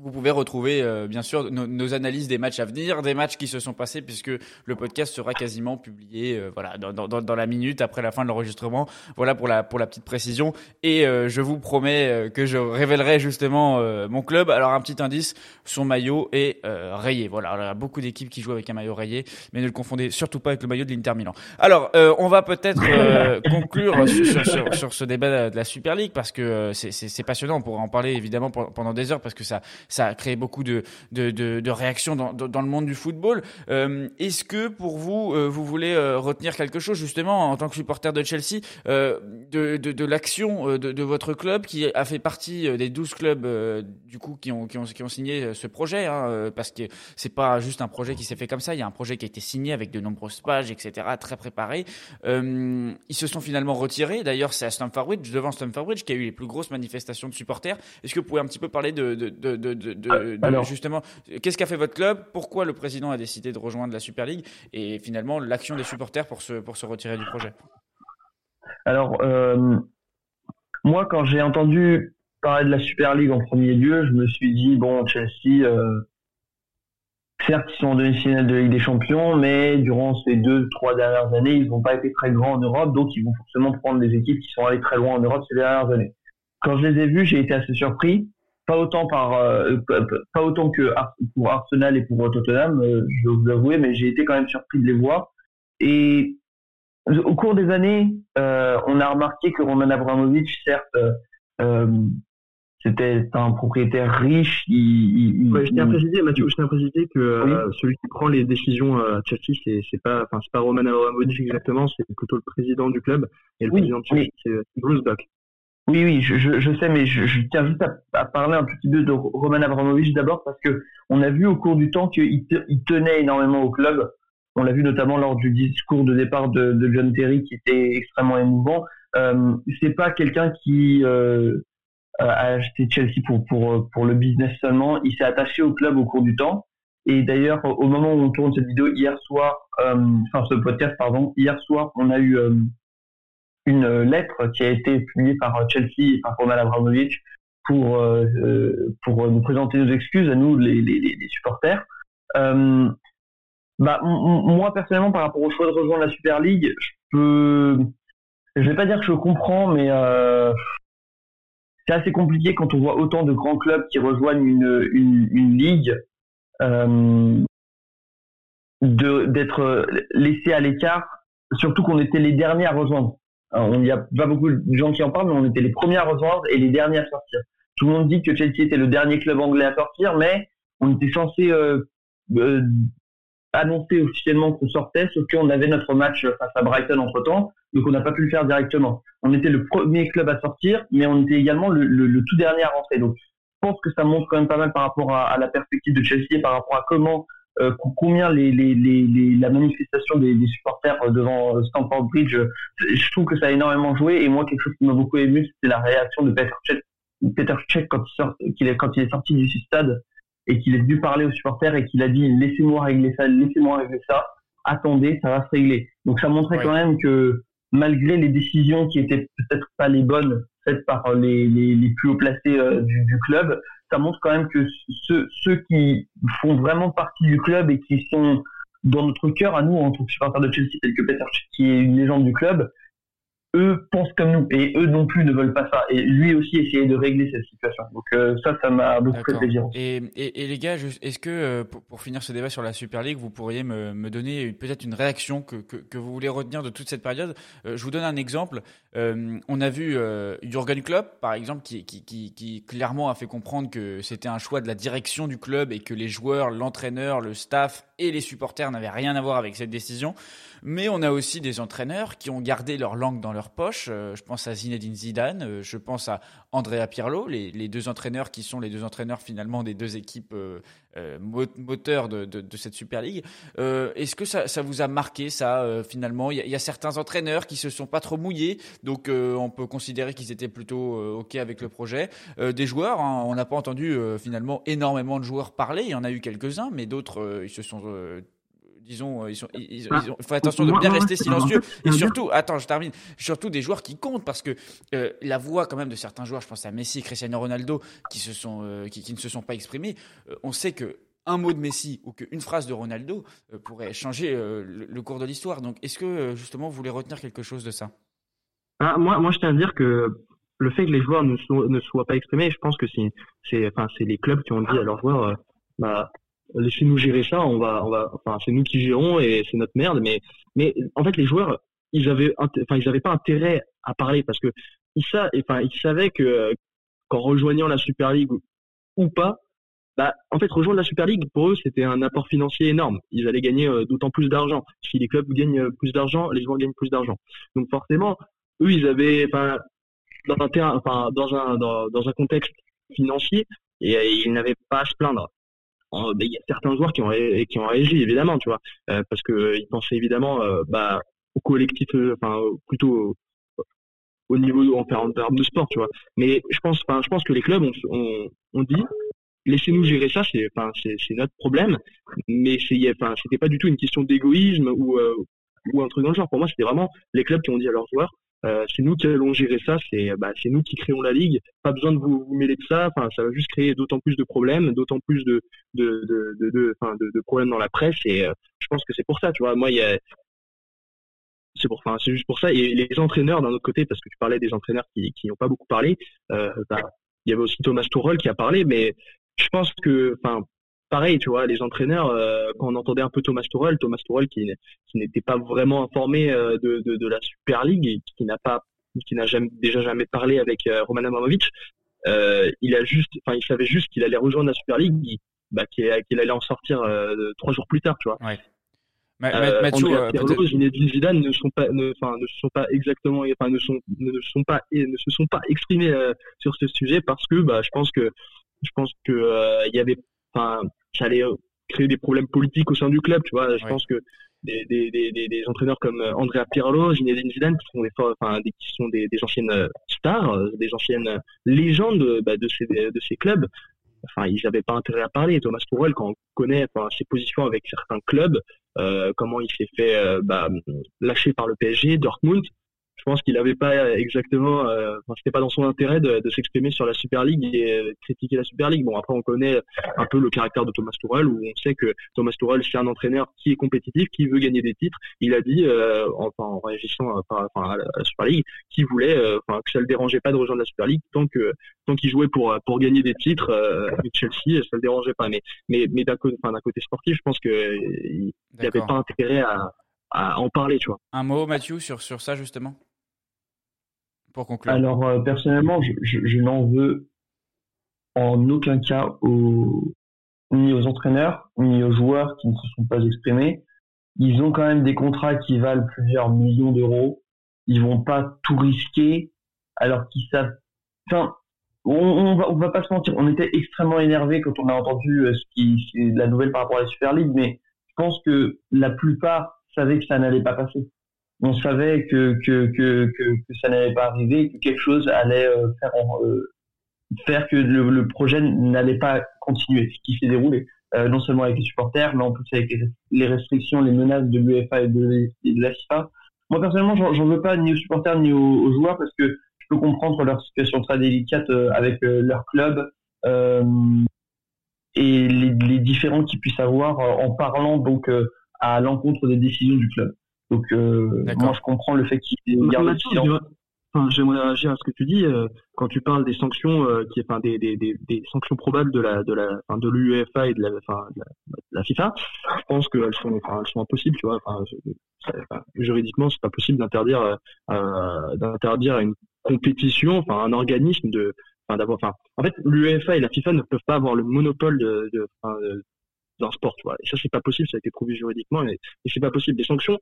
vous pouvez retrouver euh, bien sûr nos, nos analyses des matchs à venir, des matchs qui se sont passés, puisque le podcast sera quasiment publié euh, voilà dans, dans, dans la minute après la fin de l'enregistrement. Voilà pour la pour la petite précision. Et euh, je vous promets euh, que je révélerai justement euh, mon club. Alors un petit indice, son maillot est euh, rayé. Voilà, Alors, il y a beaucoup d'équipes qui jouent avec un maillot rayé, mais ne le confondez surtout pas avec le maillot de l'Inter Milan. Alors euh, on va peut-être euh, conclure sur, sur, sur, sur ce débat de la Super League parce que c'est- passionnant. On pourra en parler évidemment pendant des heures parce que ça ça a créé beaucoup de, de, de, réactions dans, dans le monde du football. Euh, Est-ce que pour vous, euh, vous voulez euh, retenir quelque chose justement en tant que supporter de Chelsea de, de, l'action de, votre club qui a fait partie des 12 clubs du coup qui ont, qui ont, qui ont signé ce projet hein, parce que c'est pas juste un projet qui s'est fait comme ça, il y a un projet qui a été signé avec de nombreuses pages, etc., très préparé. Ils se sont finalement retirés. D'ailleurs, c'est à Stamford Bridge, devant Stamford Bridge, qui a eu les plus grosses manifestations de supporters. Est-ce que vous pouvez un petit peu parler de, de, de, ah, justement, qu'est-ce qu'a fait votre club? Pourquoi le président a décidé de rejoindre la Super League? Et finalement, l'action des supporters pour se, pour se retirer du projet. Alors, euh, moi, quand j'ai entendu parler de la Super League en premier lieu, je me suis dit, bon, Chelsea, euh, certes, ils sont en demi-finale de Ligue des Champions, mais durant ces deux, trois dernières années, ils n'ont pas été très grands en Europe, donc ils vont forcément prendre des équipes qui sont allées très loin en Europe ces dernières années. Quand je les ai vus, j'ai été assez surpris pas autant par euh, pas autant que pour Arsenal et pour Tottenham, euh, je dois vous avouer, mais j'ai été quand même surpris de les voir. Et au cours des années, euh, on a remarqué que Roman Abramovich, certes, c'était un propriétaire riche. Il, je tiens à préciser, Mathieu, je tiens à préciser que celui qui prend les décisions à Chelsea, c'est, c'est pas, enfin, c'est pas Roman Abramovich exactement, c'est plutôt le président du club. Et le président de Chelsea, c'est Bruce Buck. Oui, oui, je, je, sais, mais je, je tiens juste à, parler un petit peu de Roman Abramovich d'abord parce que on a vu au cours du temps qu'il il tenait énormément au club. On l'a vu notamment lors du discours de départ de, de John Terry qui était extrêmement émouvant. Euh, c'est pas quelqu'un qui euh, a acheté Chelsea pour, pour, pour le business seulement. Il s'est attaché au club au cours du temps. Et d'ailleurs, au moment où on tourne cette vidéo hier soir, euh, enfin ce podcast, pardon, hier soir, on a eu euh, une lettre qui a été publiée par Chelsea et par Roman Abramovich pour euh, euh, pour nous présenter nos excuses à nous les, les, supporters. Euh, bah moi personnellement par rapport au choix de rejoindre la Super League, je peux je vais pas dire que je comprends mais c'est assez compliqué quand on voit autant de grands clubs qui rejoignent une une, une ligue d'être laissés à l'écart surtout qu'on était les derniers à rejoindre il n'y a pas beaucoup de gens qui en parlent, mais on était les premiers à rejoindre et les derniers à sortir. Tout le monde dit que Chelsea était le dernier club anglais à sortir, mais on était censé euh, euh, annoncer officiellement qu'on sortait, sauf qu'on avait notre match face à Brighton entre temps, donc on n'a pas pu le faire directement. On était le premier club à sortir, mais on était également le, tout dernier à rentrer. Donc je pense que ça montre quand même pas mal par rapport à, à la perspective de Chelsea, par rapport à comment euh, combien les, les, les, la manifestation des, des, supporters devant euh, Stamford Bridge, euh, je trouve que ça a énormément joué. Et moi, quelque chose qui m'a beaucoup ému, c'était la réaction de Peter Cech, Peter Cech quand, il sort, est, quand il est sorti du stade et qu'il est venu parler aux supporters et qu'il a dit laissez-moi régler ça, laissez-moi régler ça, attendez, ça va se régler. Donc ça montrait quand même que malgré les décisions qui étaient peut-être pas les bonnes par les, les, les plus hauts placés du, du, club, ça montre quand même que ceux, ceux qui font vraiment partie du club et qui sont dans notre cœur, à nous, en tant que supporters de Chelsea, tel que Peter qui est une légende du club, eux pensent comme nous et eux non plus ne veulent pas ça. Et lui aussi essayer de régler cette situation. Donc euh, ça, ça m'a beaucoup fait plaisir. Et, et, et, les gars, est-ce que euh, pour, pour, finir ce débat sur la Super League, vous pourriez me, me donner peut-être une réaction que, que, que, vous voulez retenir de toute cette période? Euh, Je vous donne un exemple. on a vu Jurgen Klopp, par exemple, qui, qui, qui, qui clairement a fait comprendre que c'était un choix de la direction du club et que les joueurs, l'entraîneur, le staff et les supporters n'avaient rien à voir avec cette décision. Mais on a aussi des entraîneurs qui ont gardé leur langue dans leur poche. Euh, je pense à Zinedine Zidane, euh, je pense à Andrea Pirlo, les, les, deux entraîneurs qui sont les deux entraîneurs finalement des deux équipes euh, moteurs de, cette Super League. Est-ce que ça, vous a marqué ça finalement? Il y, a, il y, a, certains entraîneurs qui se sont pas trop mouillés, donc on peut considérer qu'ils étaient plutôt ok avec le projet. des joueurs, hein, on n'a pas entendu finalement énormément de joueurs parler. Il y en a eu quelques-uns, mais d'autres ils se sont disons, euh, ils, sont, ils, ils, ont, faut attention de bien rester silencieux. Et surtout, attends, je termine. Surtout des joueurs qui comptent parce que euh, la voix quand même de certains joueurs, je pense à Messi, Cristiano Ronaldo, qui se sont, euh, qui, qui, ne se sont pas exprimés. Euh, on sait que un mot de Messi ou qu'une phrase de Ronaldo pourrait changer le, le, cours de l'histoire. Donc, est-ce que justement vous voulez retenir quelque chose de ça? Ah, Moi, moi, je tiens à dire que le fait que les joueurs ne, soient, ne soient pas exprimés, je pense que c'est, enfin, c'est les clubs qui ont dit à leurs joueurs, bah, laissez-nous gérer ça, on va, on va, enfin, c'est nous qui gérons et c'est notre merde. Mais, mais en fait, les joueurs, ils avaient, enfin, ils avaient pas intérêt à parler parce que ils, sa, enfin, ils savaient que qu'en rejoignant la Super League ou pas, bah, en fait, rejoindre la Super League pour eux, c'était un apport financier énorme. Ils allaient gagner euh, d'autant plus d'argent. Si les clubs gagnent euh, plus d'argent, les joueurs gagnent plus d'argent. Donc forcément, eux, ils avaient, enfin, dans un terrain, enfin, dans un, dans, dans un contexte financier, et, et ils n'avaient pas à se plaindre. Il y a certains joueurs qui ont, qui ont réagi évidemment, tu vois, euh, parce que euh, ils pensaient évidemment euh, bah, au collectif, enfin plutôt au niveau en termes de sport, tu vois. Mais je pense, je pense que les clubs ont, ont, dit laissez-nous gérer ça, c'est, c'est, notre problème. Mais c'est, c'était pas du tout une question d'égoïsme ou, ou un truc dans le genre. Pour moi, c'était vraiment les clubs qui ont dit à leurs joueurs, euh, c'est nous qui allons gérer ça, c'est bah, nous qui créons la ligue. Pas besoin de vous, mêler de ça. Ça va juste créer d'autant plus de problèmes, d'autant plus de de de de, de, problèmes dans la presse. Et euh, je pense que c'est pour ça, tu vois. Moi, a c'est juste pour ça. Et les entraîneurs d'un autre côté, parce que tu parlais des entraîneurs qui qui n'ont pas beaucoup parlé. Euh, bah, il y avait aussi Thomas Tuchel qui a parlé, mais je pense que, pareil, tu vois, les entraîneurs, euh, quand on entendait un peu Thomas Tuchel, Thomas Tuchel qui, qui n'était pas vraiment informé euh, de, de, de, la Super League et qui n'a pas, qui n'a jamais, déjà jamais parlé avec euh, Roman Abramovich, euh, il a juste, enfin, il savait juste qu'il allait rejoindre la Super League, bah, qu'il allait en sortir trois jours plus tard, tu vois. Ouais. Euh, Mathieu, euh, Zinedine Zidane ne sont pas, ne, enfin, ne sont pas exactement, enfin, ne sont, ne sont pas, ne se sont pas exprimés sur ce sujet parce que, bah, je pense que, je pense que il y avait enfin, ça allait euh, créer des problèmes politiques au sein du club, tu vois. Je pense que des, des, des, des, entraîneurs comme euh, Andrea Pirlo, Zinedine Zidane, qui sont des, enfin, des, qui sont des, des anciennes euh, stars, des anciennes légendes bah, de, ces, de ces clubs, enfin, ils n'avaient pas intérêt à parler. Thomas Tuchel, quand on connaît enfin, ses positions avec certains clubs, euh, comment il s'est fait euh, bah, lâcher par le PSG, Dortmund, pense qu'il n'avait pas exactement, euh, enfin, c'était pas dans son intérêt de, de s'exprimer sur la Super League et euh, critiquer la Super League. Bon, après on connaît un peu le caractère de Thomas Tuchel, où on sait que Thomas Tuchel c'est un entraîneur qui est compétitif, qui veut gagner des titres. Il a dit, euh, enfin en réagissant euh, enfin, à la Super League, qu'il voulait, enfin que ça le dérangeait pas de rejoindre la Super League tant que tant qu'il jouait pour pour gagner des titres avec Chelsea, ça le dérangeait pas. Mais mais mais d'un côté, enfin, d'un côté sportif, je pense que il n'y avait pas intérêt à à en parler, tu vois. Un mot, Mathieu, sur, sur ça, justement? Alors, euh, personnellement, je, n'en veux en aucun cas aux, ni aux entraîneurs, ni aux joueurs qui ne se sont pas exprimés. Ils ont quand même des contrats qui valent plusieurs millions d'euros. Ils vont pas tout risquer alors qu'ils savent. Enfin, on, on, va, pas se mentir. On était extrêmement énervé quand on a entendu euh, la nouvelle par rapport à la Super League, mais je pense que la plupart savaient que ça n'allait pas passer on savait que, que, que, que, que ça n'allait pas arriver, que quelque chose allait euh, faire, euh, faire que le, projet n'allait pas continuer, ce qui s'est déroulé. Euh, non seulement avec les supporters, mais en plus avec les restrictions, les menaces de l'UEFA et de, de, la FIFA. Moi personnellement, j'en veux pas ni aux supporters ni aux, joueurs parce que je peux comprendre leur situation très délicate avec leur club et les, les différents qu'ils puissent avoir en parlant donc à l'encontre des décisions du club. Donc euh, moi je comprends le fait qu'il garde Enfin, j'aimerais réagir à ce que tu dis euh, quand tu parles des sanctions euh, qui enfin des, des, des, des, sanctions probables de la de la enfin, de l'UEFA et de la, enfin, de la, FIFA je pense qu'elles sont enfin, elles sont impossibles tu vois. Enfin, enfin juridiquement c'est pas possible d'interdire euh, d'interdire une compétition enfin un organisme de enfin d'avoir enfin en fait l'UEFA et la FIFA ne peuvent pas avoir le monopole de, de, d'un sport tu vois. Et ça c'est pas possible ça a été prouvé juridiquement et, et c'est pas possible. Des sanctions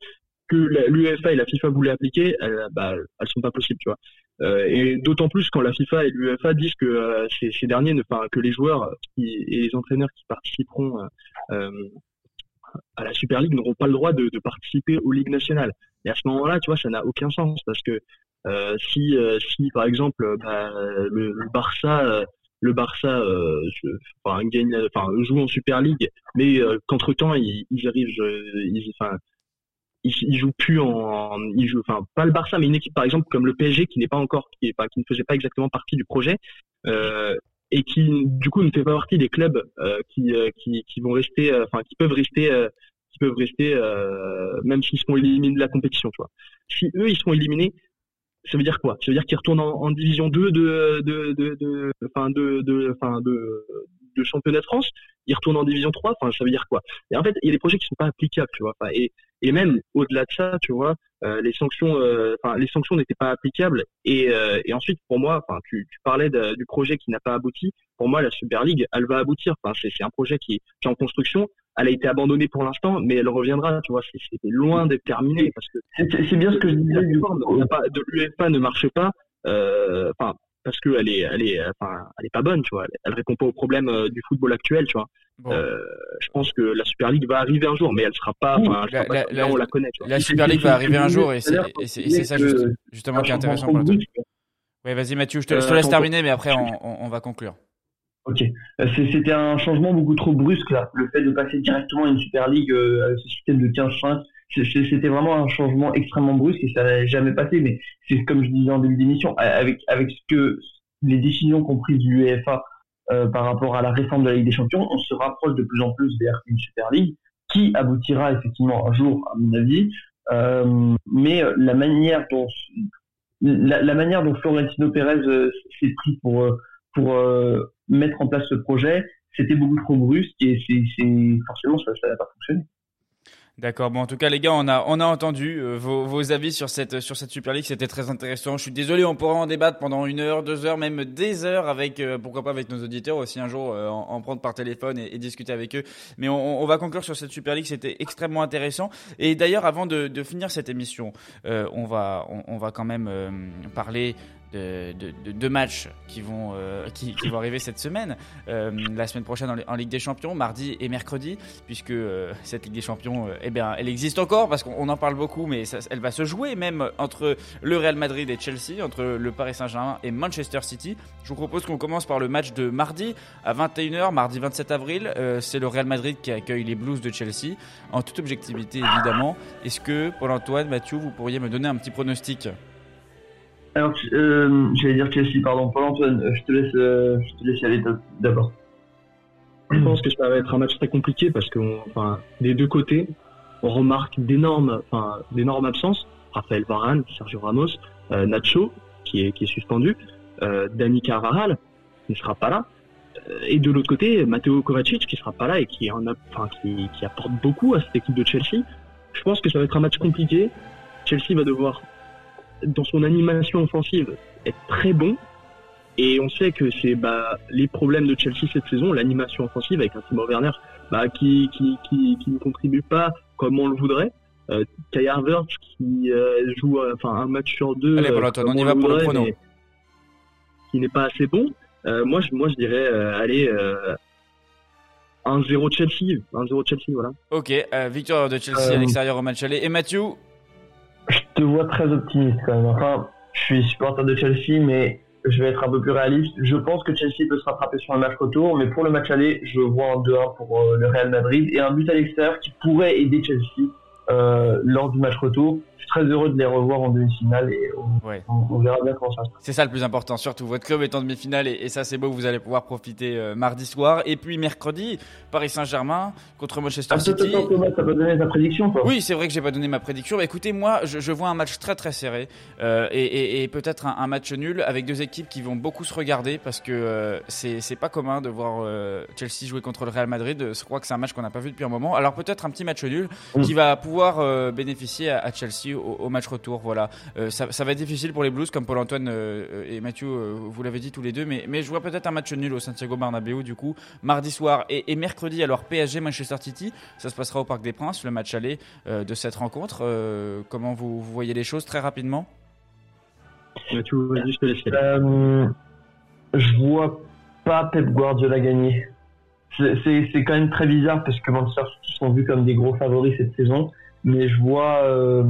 que l'UEFA et la FIFA voulaient appliquer, elles, bah, elles sont pas possibles, tu vois. Euh, et d'autant plus quand la FIFA et l'UEFA disent que euh, ces, derniers, enfin que les joueurs et les entraîneurs qui participeront euh, euh, à la Super League n'auront pas le droit de, participer aux ligues nationales. Et à ce moment-là, tu vois, ça n'a aucun sens parce que euh, si, si par exemple bah, le, Barça le Barça joue en Super League, mais qu'entre temps ils, arrivent, il, joue plus en, il joue, enfin pas le Barça, mais une équipe par exemple comme le PSG qui n'est pas encore, qui, enfin, qui ne faisait pas exactement partie du projet euh, et qui du coup ne fait pas partie des clubs euh, qui, euh, qui, qui vont rester, enfin qui peuvent rester, qui peuvent rester même s'ils sont éliminés de la compétition, tu vois. Si eux ils sont éliminés, ça veut dire quoi? Ça veut dire qu'ils retournent en, division 2 de de de de de de enfin de, de championnat de France, ils retournent en division 3, enfin ça veut dire quoi? Et en fait, il y a des projets qui sont pas applicables, tu vois. Et et même au-delà de ça, tu vois, euh, les sanctions, euh, enfin les sanctions n'étaient pas applicables. Et, euh, et ensuite, pour moi, enfin tu, tu parlais de, du projet qui n'a pas abouti. Pour moi, la Super League, elle va aboutir. Enfin c'est un projet qui, qui est en construction. Elle a été abandonnée pour l'instant, mais elle reviendra. Tu vois, c'était loin d'être terminé parce que c'est bien ce que je disais. Du de l'UEFA ne marche pas. Enfin, parce que elle est, elle est, enfin, elle est pas bonne, tu vois. Elle, elle répond pas aux problèmes du football actuel, tu vois. Euh, je pense que la Super League va arriver un jour, mais elle sera pas. Enfin, la, la, la, on la connaît. La Super League va arriver un jour, et c'est ça justement qui est intéressant pour Oui, vas-y Mathieu, je te, je te laisse terminer, mais après on, on, on va conclure. Ok. Euh, C'était un changement beaucoup trop brusque là. Le fait de passer directement à une Super League euh, avec ce système de 15-5, c'est- c'est- c'était vraiment un changement extrêmement brusque et ça n'avait jamais passé. Mais c'est comme je disais en début d'émission, avec avec ce que les décisions qu'ont prises l'UEFA euh, par rapport à la réforme de la Ligue des Champions, on se rapproche de plus en plus vers une Super League qui aboutira effectivement un jour, à mon avis. Euh, mais euh, la manière dont la, la manière dont Florentino Pérez euh, s'est pris pour pour mettre en place ce projet, c'était beaucoup trop brusque et c'est forcément ça n'a pas fonctionné. D'accord. Bon, en tout cas, les gars, on a on a entendu euh, vos, vos avis sur cette sur cette Super League. C'était très intéressant. Je suis désolé, on pourra en débattre pendant une heure, deux heures, même des heures avec euh, pourquoi pas avec nos auditeurs aussi un jour euh, en, en prendre par téléphone et, discuter avec eux. Mais on, on va conclure sur cette Super League. C'était extrêmement intéressant. Et d'ailleurs, avant de, de finir cette émission, on va on, va quand même parler de, matchs qui vont euh, qui, vont arriver cette semaine, euh, la semaine prochaine en, Ligue des Champions, mardi et mercredi, puisque euh, cette Ligue des Champions, eh bien, elle existe encore parce qu'on en parle beaucoup, mais elle va se jouer même entre le Real Madrid et Chelsea, entre le Paris Saint-Germain et Manchester City. Je vous propose qu'on commence par le match de mardi à 21h, mardi 27 avril. C'est le Real Madrid qui accueille les Blues de Chelsea, en toute objectivité évidemment. Est-ce que Paul-Antoine, Mathieu, vous pourriez me donner un petit pronostic? Alors euh, j'allais dire Chelsea, pardon, Paul Antoine, euh, je te laisse euh, je te laisse aller d'abord. Je pense que ça va être un match très compliqué parce que, enfin, des deux côtés, on remarque d'énormes, enfin, d'énormes absences. Raphaël Varane, Sergio Ramos, euh, Nacho, qui est, qui est suspendu, euh, Dani Carvajal, qui ne sera pas là. Et de l'autre côté, Matteo Kovacic, qui sera pas là et qui, enfin, qui, qui apporte beaucoup à cette équipe de Chelsea. Je pense que ça va être un match compliqué. Chelsea va devoir, dans son animation offensive, être très bon. Et on sait que c'est bah, les problèmes de Chelsea cette saison, l'animation offensive avec un Timo Werner bah, qui, qui, qui, qui ne contribue pas comme on le voudrait. Euh, Kai Havertz qui euh, joue euh, enfin un match sur deux. Allez, euh, Valentin, comme on y on va pour le prono. Qui n'est pas assez bon. Euh, moi, je, moi, je dirais, euh, allez, euh, 1-0 Chelsea. 1-0 Chelsea, voilà. Ok, euh, victoire de Chelsea Euh, à l'extérieur au match aller. Et Mathieu te vois très optimiste quand même. Enfin, je suis supporter de Chelsea, mais je vais être un peu plus réaliste. Je pense que Chelsea peut se rattraper sur un match retour, mais pour le match aller, je vois un 2-1 pour euh, le Real Madrid et un but à l'extérieur qui pourrait aider Chelsea euh, lors du match retour. Je suis très heureux de les revoir en demi-finale et on, Ouais. on- on verra bien comment ça se passe. C'est ça le plus important, surtout votre club est en demi-finale et, et ça c'est beau, vous allez pouvoir profiter euh, mardi soir. Et puis mercredi, Paris Saint-Germain contre Manchester Ah, City. Thomas, t'as pas donné ta prédiction, toi? Oui, c'est vrai que j'ai pas donné ma prédiction. Écoutez, moi, je, je vois un match très très serré euh, et, et- et peut-être un, un match nul avec deux équipes qui vont beaucoup se regarder parce que euh, c'est pas commun de voir euh, Chelsea jouer contre le Real Madrid. Je crois que c'est un match qu'on n'a pas vu depuis un moment. Alors peut-être un petit match nul Mm. qui va pouvoir bénéficier à, à Chelsea au, au match retour. Voilà, Euh, ça, ça va être difficile pour les Blues comme Paul Antoine euh, et Mathieu, euh, vous l'avez dit tous les deux, mais, mais je vois peut-être un match nul au Santiago Bernabéu du coup mardi soir et, et mercredi. Alors PSG Manchester City, ça se passera au Parc des Princes, le match aller euh, de cette rencontre. Euh, comment vous, vous voyez les choses très rapidement? Mathieu, vas-y, je te laisse. Euh, je vois pas Pep Guardiola gagner. C'est quand même très bizarre parce que Manchester City sont vus comme des gros favoris cette saison, mais je vois euh,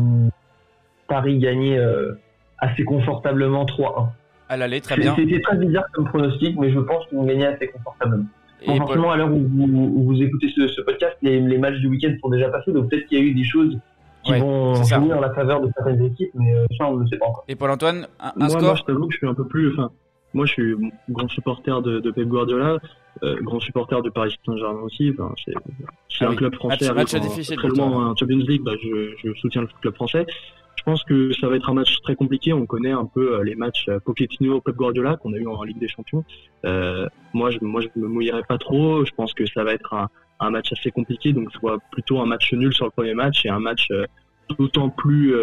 Paris gagner euh, assez confortablement 3-1. À l'aller, très C'est- bien. C'était très bizarre comme pronostic, mais je pense vont gagner assez confortablement. Et Bon, Paul- forcément, à l'heure où vous, où vous écoutez ce, ce podcast, les, les matchs du week-end sont déjà passés, donc peut-être qu'il y a eu des choses qui Ouais, vont jouer en la faveur de certaines équipes, mais euh, ça, on ne le sait pas encore. et Paul Antoine, un, un moi, score moi, je t'avoue que je suis un peu plus. Enfin, moi, je suis grand supporter de, de Pep Guardiola, euh, grand supporter de Paris Saint-Germain aussi. Enfin, c'est Ah un oui. club français. Match- match avec un- difficile Très loin en Champions League, bah, je, je soutiens le club français. Je pense que ça va être un match très compliqué. On connaît un peu euh, les matchs euh, Pochettino, Pep Guardiola qu'on a eu en Ligue des Champions. Euh, moi, je, moi, je me mouillerai pas trop. Je pense que ça va être un, un match assez compliqué. Donc, je vois plutôt un match nul sur le premier match et un match euh, d'autant plus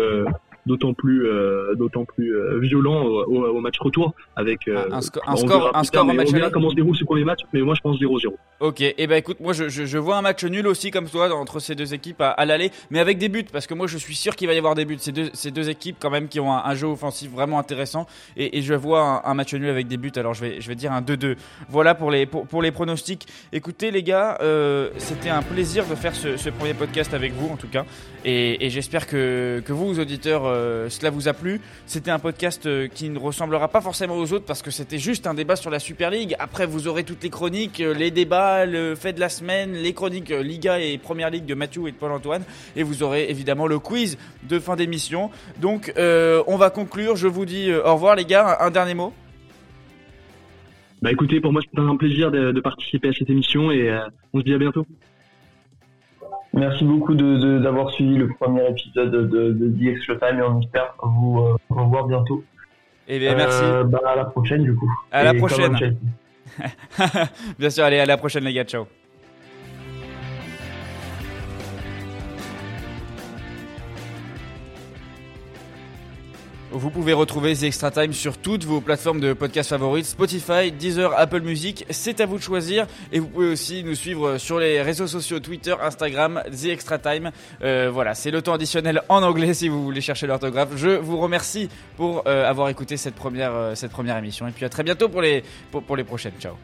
d'autant plus euh, d'autant plus euh, violent au, au- au match retour avec euh, Un- sco- un score- un score au match on verra comment se déroule ce premier match mais moi je pense 0-0 Ok, et eh ben écoute, moi je, je, je vois un match nul aussi comme toi entre ces deux équipes à, à l'aller, mais avec des buts, parce que moi je suis sûr qu'il va y avoir des buts. Ces deux, ces deux équipes quand même qui ont un, un jeu offensif vraiment intéressant, et, et je vois un, un match nul avec des buts. Alors je vais, je vais dire un 2-2. Voilà pour les, pour, pour les pronostics. Écoutez les gars, euh, c'était un plaisir de faire ce, ce premier podcast avec vous en tout cas, et, et j'espère que, que vous, auditeurs, euh, cela vous a plu. C'était un podcast euh, qui ne ressemblera pas forcément aux autres parce que c'était juste un débat sur la Super League. Après, vous aurez toutes les chroniques, euh, les débats, le fait de la semaine, les chroniques Liga et Première Ligue de Mathieu et de Paul-Antoine. Et vous aurez évidemment le quiz de fin d'émission. Donc, on va conclure. Je vous dis au revoir les gars. Un, dernier mot. Bah écoutez, pour moi c'était un plaisir de, participer à cette émission et on se dit à bientôt. Merci beaucoup de, de- d'avoir suivi le premier épisode de, de The Extra Time et on espère vous euh, revoir bientôt. Et bien, merci. Euh, bah, à la prochaine du coup. À la Et prochaine. Bien sûr, allez, à la prochaine les gars. Ciao. Vous pouvez retrouver The Extra Time sur toutes vos plateformes de podcast favorites, Spotify, Deezer, Apple Music. C'est à vous de choisir. Et vous pouvez aussi nous suivre sur les réseaux sociaux Twitter, Instagram, The Extra Time. Euh, voilà, c'est le temps additionnel en anglais si vous voulez chercher l'orthographe. Je vous remercie pour euh, avoir écouté cette première, euh, cette première émission. Et puis à très bientôt pour les, pour, pour les prochaines. Ciao.